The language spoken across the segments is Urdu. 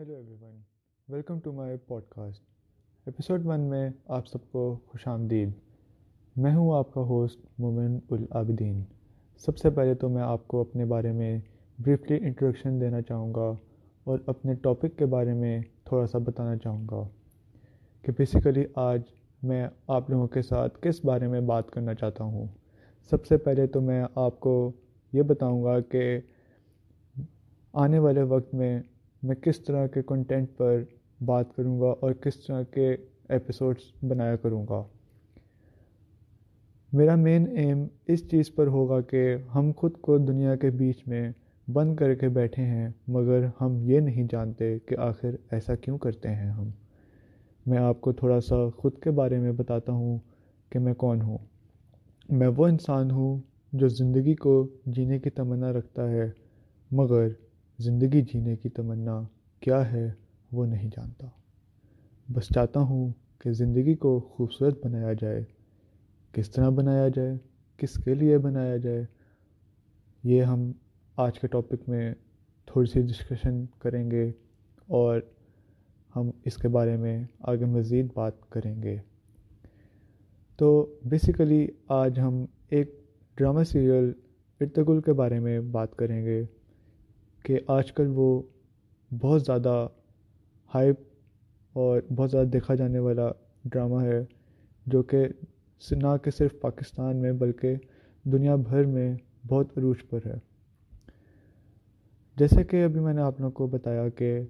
Hello everyone welcome to my podcast episode one میں آپ سب کو خوش آمدید. میں ہوں آپ کا ہوسٹ مومن العابدین سب سے پہلے تو میں آپ کو اپنے بارے میں بریفلی انٹروڈکشن دینا چاہوں گا اور اپنے ٹاپک کے بارے میں تھوڑا سا بتانا چاہوں گا کہ بیسیکلی آج میں آپ لوگوں کے ساتھ کس بارے میں بات کرنا چاہتا ہوں. سب سے پہلے تو میں آپ کو یہ بتاؤں گا کہ آنے والے وقت میں میں کس طرح کے کنٹینٹ پر بات کروں گا اور کس طرح کے ایپیسوڈس بنایا کروں گا۔ میرا مین ایم اس چیز پر ہوگا کہ ہم خود کو دنیا کے بیچ میں بند کر کے بیٹھے ہیں، مگر ہم یہ نہیں جانتے کہ آخر ایسا کیوں کرتے ہیں ہم۔ میں آپ کو تھوڑا سا خود کے بارے میں بتاتا ہوں کہ میں کون ہوں۔ میں وہ انسان ہوں جو زندگی کو جینے کی تمنا رکھتا ہے، مگر زندگی جینے کی تمنا کیا ہے وہ نہیں جانتا۔ بس چاہتا ہوں کہ زندگی کو خوبصورت بنایا جائے۔ کس طرح بنایا جائے؟ کس کے لیے بنایا جائے؟ یہ ہم آج کے ٹاپک میں تھوڑی سی ڈسکشن کریں گے اور ہم اس کے بارے میں آگے مزید بات کریں گے۔ تو بیسیکلی آج ہم ایک ڈرامہ سیریل ارتگل کے بارے میں بات کریں گے۔ کہ آج کل وہ بہت زیادہ ہائپ اور بہت زیادہ دیکھا جانے والا ڈرامہ ہے، جو کہ نہ کہ صرف پاکستان میں بلکہ دنیا بھر میں بہت عروج پر ہے۔ جیسے کہ ابھی میں نے آپ لوگوں کو بتایا کہ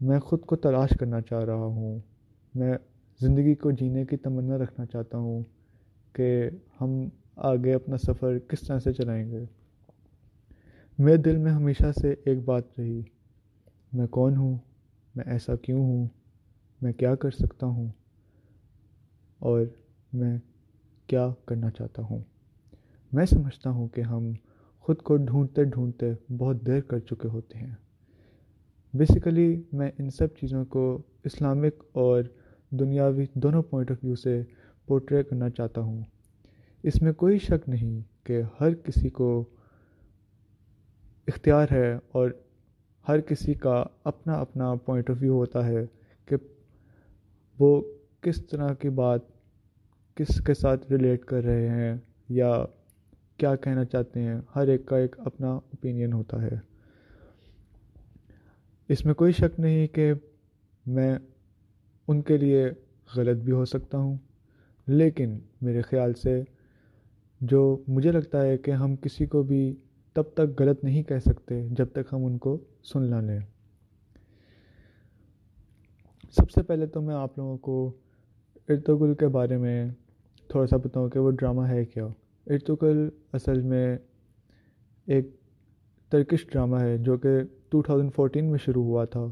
میں خود کو تلاش کرنا چاہ رہا ہوں، میں زندگی کو جینے کی تمنا رکھنا چاہتا ہوں کہ ہم آگے اپنا سفر کس طرح سے چلائیں گے۔ میرے دل میں ہمیشہ سے ایک بات رہی۔ میں کون ہوں؟ میں ایسا کیوں ہوں؟ میں کیا کر سکتا ہوں؟ اور میں کیا کرنا چاہتا ہوں؟ میں سمجھتا ہوں کہ ہم خود کو ڈھونڈتے ڈھونڈتے بہت دیر کر چکے ہوتے ہیں۔ بیسیکلی میں ان سب چیزوں کو اسلامک اور دنیاوی دونوں پوائنٹ آف ویو سے پورٹری کرنا چاہتا ہوں۔ اس میں کوئی شک نہیں کہ ہر کسی کو اختیار ہے اور ہر کسی کا اپنا اپنا پوائنٹ آف ویو ہوتا ہے کہ وہ کس طرح کی بات کس کے ساتھ ریلیٹ کر رہے ہیں یا کیا کہنا چاہتے ہیں، ہر ایک کا ایک اپنا اوپینین ہوتا ہے۔ اس میں کوئی شک نہیں کہ میں ان کے لیے غلط بھی ہو سکتا ہوں، لیکن میرے خیال سے جو مجھے لگتا ہے کہ ہم کسی کو بھی تب تک غلط نہیں کہہ سکتے جب تک ہم ان کو سن نہ لیں۔ سب سے پہلے تو میں آپ لوگوں کو ارتگل کے بارے میں تھوڑا سا بتاؤں کہ وہ ڈرامہ ہے کیا۔ ارتگل اصل میں ایک ترکش ڈرامہ ہے جو کہ ٹو تھاؤزنڈ فورٹین میں شروع ہوا تھا۔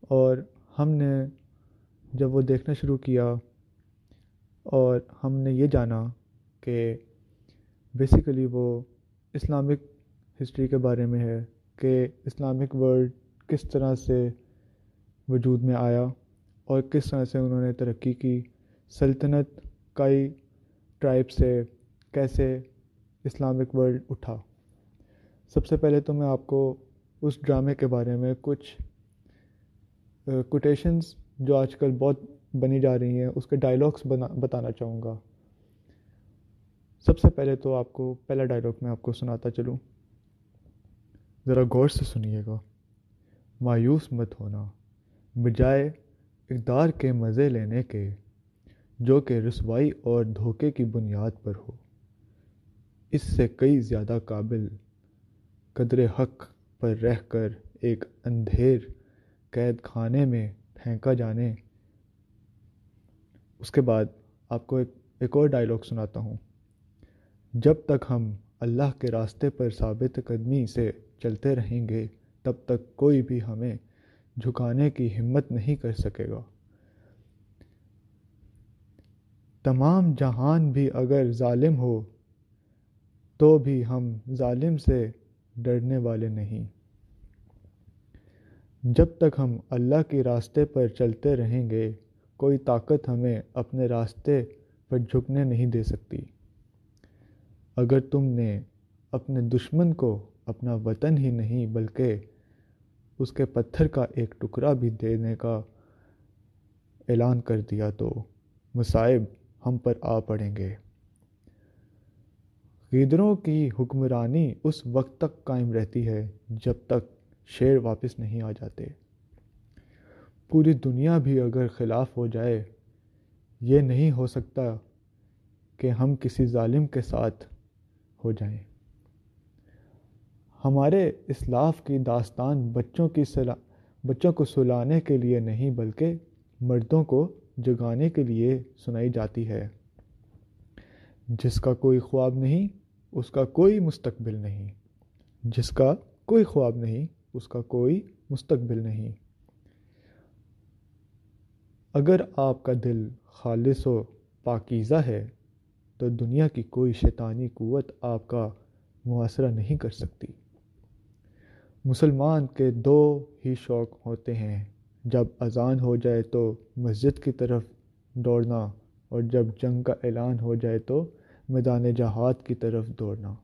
اور ہم نے جب وہ دیکھنا شروع کیا اور ہم نے یہ جانا کہ بیسیکلی وہ اسلامک ہسٹری کے بارے میں ہے کہ اسلامک ورلڈ کس طرح سے وجود میں آیا اور کس طرح سے انہوں نے ترقی کی، سلطنت کئی ٹرائب سے کیسے اسلامک ورلڈ اٹھا۔ سب سے پہلے تو میں آپ کو اس ڈرامے کے بارے میں کچھ کوٹیشنز جو آج کل بہت بنی جا رہی ہیں، اس کے ڈائلاگس بنا، بتانا چاہوں گا۔ سب سے پہلے تو آپ کو پہلا ڈائلاگ میں آپ کو سناتا چلوں۔ ذرا غور سے سنیے گا۔ مایوس مت ہونا۔ بجائے اقدار کے مزے لینے کے، جو کہ رسوائی اور دھوکے کی بنیاد پر ہو۔ اس سے کئی زیادہ قابل قدر حق پر رہ کر ایک اندھیر قید خانے میں پھینکا جانے۔ اس کے بعد آپ کو ایک ایک اور ڈائلاگ سناتا ہوں۔ جب تک ہم اللہ کے راستے پر ثابت قدمی سے چلتے رہیں گے، تب تک کوئی بھی ہمیں جھکانے کی ہمت نہیں کر سکے گا۔ تمام جہان بھی اگر ظالم ہو، تو بھی ہم ظالم سے ڈرنے والے نہیں۔ جب تک ہم اللہ کے راستے پر چلتے رہیں گے، کوئی طاقت ہمیں اپنے راستے پر جھکنے نہیں دے سکتی۔ اگر تم نے اپنے دشمن کو اپنا وطن ہی نہیں بلکہ اس کے پتھر کا ایک ٹکڑا بھی دینے کا اعلان کر دیا تو مصائب ہم پر آ پڑیں گے۔ غیدروں کی حکمرانی اس وقت تک قائم رہتی ہے جب تک شیر واپس نہیں آ جاتے۔ پوری دنیا بھی اگر خلاف ہو جائے، یہ نہیں ہو سکتا کہ ہم کسی ظالم کے ساتھ ہو جائیں۔ ہمارے اسلاف کی داستان بچوں کی سلا بچوں کو سلانے کے لیے نہیں بلکہ مردوں کو جگانے کے لیے سنائی جاتی ہے۔ جس کا کوئی خواب نہیں، اس کا کوئی مستقبل نہیں۔ جس کا کوئی خواب نہیں، اس کا کوئی مستقبل نہیں۔ اگر آپ کا دل خالص و پاکیزہ ہے تو دنیا کی کوئی شیطانی قوت آپ کا محاصرہ نہیں کر سکتی۔ مسلمان کے دو ہی شوق ہوتے ہیں۔ جب اذان ہو جائے تو مسجد کی طرف دوڑنا اور جب جنگ کا اعلان ہو جائے تو میدان جہاد کی طرف دوڑنا۔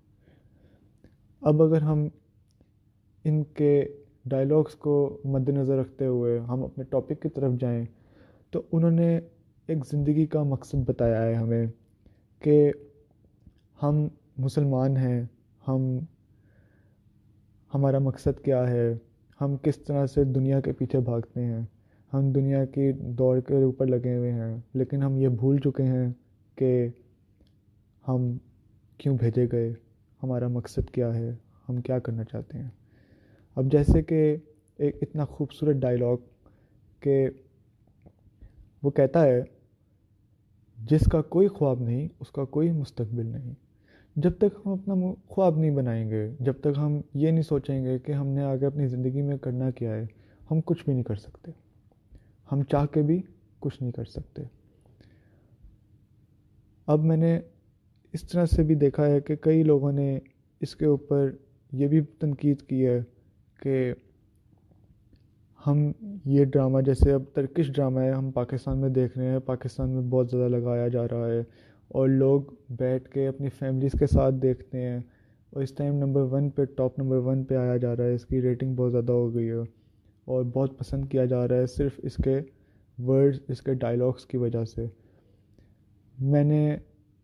اب اگر ہم ان کے ڈائلاگس کو مد نظر رکھتے ہوئے ہم اپنے ٹاپک کی طرف جائیں تو انہوں نے ایک زندگی کا مقصد بتایا ہے ہمیں۔ کہ ہم مسلمان ہیں، ہم، ہمارا مقصد کیا ہے؟ ہم کس طرح سے دنیا کے پیچھے بھاگتے ہیں؟ ہم دنیا کی دوڑ کے اوپر لگے ہوئے ہیں، لیکن ہم یہ بھول چکے ہیں کہ ہم کیوں بھیجے گئے؟ ہمارا مقصد کیا ہے؟ ہم کیا کرنا چاہتے ہیں؟ اب جیسے کہ ایک اتنا خوبصورت ڈائلاگ کہ وہ کہتا ہے جس کا کوئی خواب نہیں، اس کا کوئی مستقبل نہیں۔ جب تک ہم اپنا خواب نہیں بنائیں گے، جب تک ہم یہ نہیں سوچیں گے کہ ہم نے آگے اپنی زندگی میں کرنا کیا ہے، ہم کچھ بھی نہیں کر سکتے۔ ہم چاہ کے بھی کچھ نہیں کر سکتے۔ اب میں نے اس طرح سے بھی دیکھا ہے کہ کئی لوگوں نے اس کے اوپر یہ بھی تنقید کی ہے کہ ہم یہ ڈرامہ جیسے اب ترکش ڈرامہ ہے، ہم پاکستان میں دیکھ رہے ہیں، پاکستان میں بہت زیادہ لگایا جا رہا ہے اور لوگ بیٹھ کے اپنی فیملیز کے ساتھ دیکھتے ہیں اور اس ٹائم نمبر ون پہ ٹاپ نمبر ون پہ آیا جا رہا ہے، اس کی ریٹنگ بہت زیادہ ہو گئی ہے اور بہت پسند کیا جا رہا ہے صرف اس کے ورڈز اس کے ڈائلاگس کی وجہ سے۔ میں نے،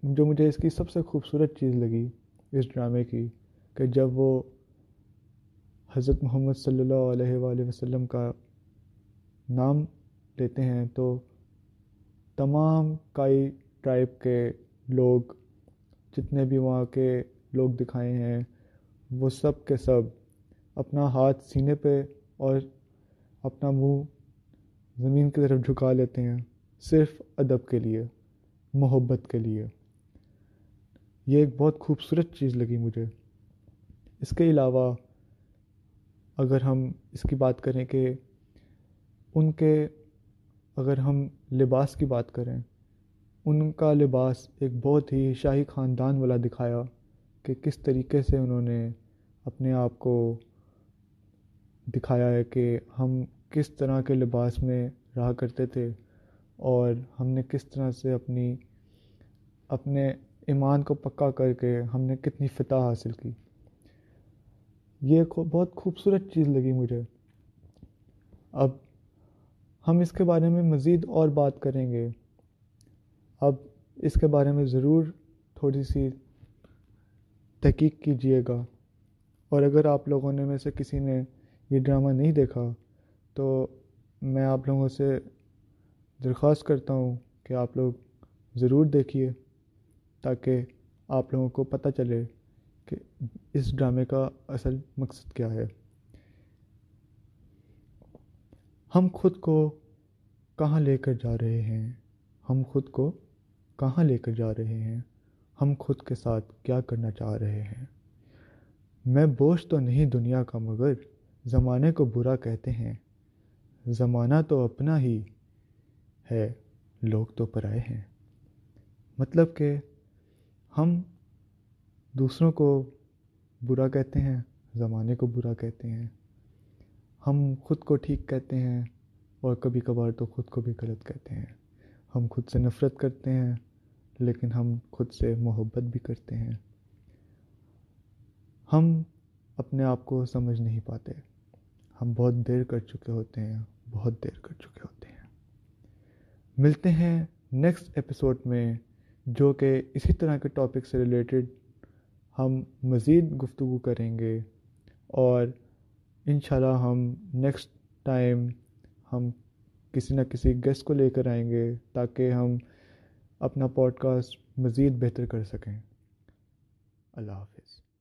جو مجھے اس کی سب سے خوبصورت چیز لگی اس ڈرامے کی کہ جب وہ حضرت محمد صلی اللہ علیہ وآلہ وسلم کا نام لیتے ہیں تو تمام کائی ٹرائب کے لوگ جتنے بھی وہاں کے لوگ دکھائے ہیں، وہ سب کے سب اپنا ہاتھ سینے پہ اور اپنا منہ زمین کی طرف جھکا لیتے ہیں، صرف ادب کے لیے، محبت کے لیے۔ یہ ایک بہت خوبصورت چیز لگی مجھے۔ اس کے علاوہ اگر ہم اس کی بات کریں کہ ان کے اگر ہم لباس کی بات کریں، ان کا لباس ایک بہت ہی شاہی خاندان والا دکھایا کہ کس طریقے سے انہوں نے اپنے آپ کو دکھایا ہے کہ ہم کس طرح کے لباس میں رہا کرتے تھے اور ہم نے کس طرح سے اپنی، اپنے ایمان کو پکا کر کے ہم نے کتنی فتح حاصل کی۔ یہ بہت خوبصورت چیز لگی مجھے۔ اب ہم اس کے بارے میں مزید اور بات کریں گے۔ اب اس کے بارے میں ضرور تھوڑی سی تحقیق کیجیے گا۔ اور اگر آپ لوگوں نے میں سے کسی نے یہ ڈرامہ نہیں دیکھا، تو میں آپ لوگوں سے درخواست کرتا ہوں کہ آپ لوگ ضرور دیکھیے تاکہ آپ لوگوں کو پتہ چلے۔ کہ اس ڈرامے کا اصل مقصد کیا ہے؟ ہم خود کو کہاں لے کر جا رہے ہیں؟ ہم خود کو کہاں لے کر جا رہے ہیں؟ ہم خود کے ساتھ کیا کرنا چاہ رہے ہیں؟ میں بوجھ تو نہیں دنیا کا مگر زمانے کو برا کہتے ہیں۔ زمانہ تو اپنا ہی ہے، لوگ تو پرائے ہیں۔ مطلب کہ ہم دوسروں کو برا کہتے ہیں، زمانے کو برا کہتے ہیں۔ ہم خود کو ٹھیک کہتے ہیں اور کبھی کبھار تو خود کو بھی غلط کہتے ہیں۔ ہم خود سے نفرت کرتے ہیں، لیکن ہم خود سے محبت بھی کرتے ہیں۔ ہم اپنے آپ کو سمجھ نہیں پاتے۔ ہم بہت دیر کر چکے ہوتے ہیں، بہت دیر کر چکے ہوتے ہیں۔ ملتے ہیں نیکسٹ ایپیسوڈ میں، جو کہ اسی طرح کے ٹاپک سے ریلیٹڈ ہم مزید گفتگو کریں گے اور انشاءاللہ ہم نیکسٹ ٹائم ہم کسی نہ کسی گیسٹ کو لے کر آئیں گے تاکہ ہم اپنا پوڈ کاسٹ مزید بہتر کر سکیں۔ اللہ حافظ۔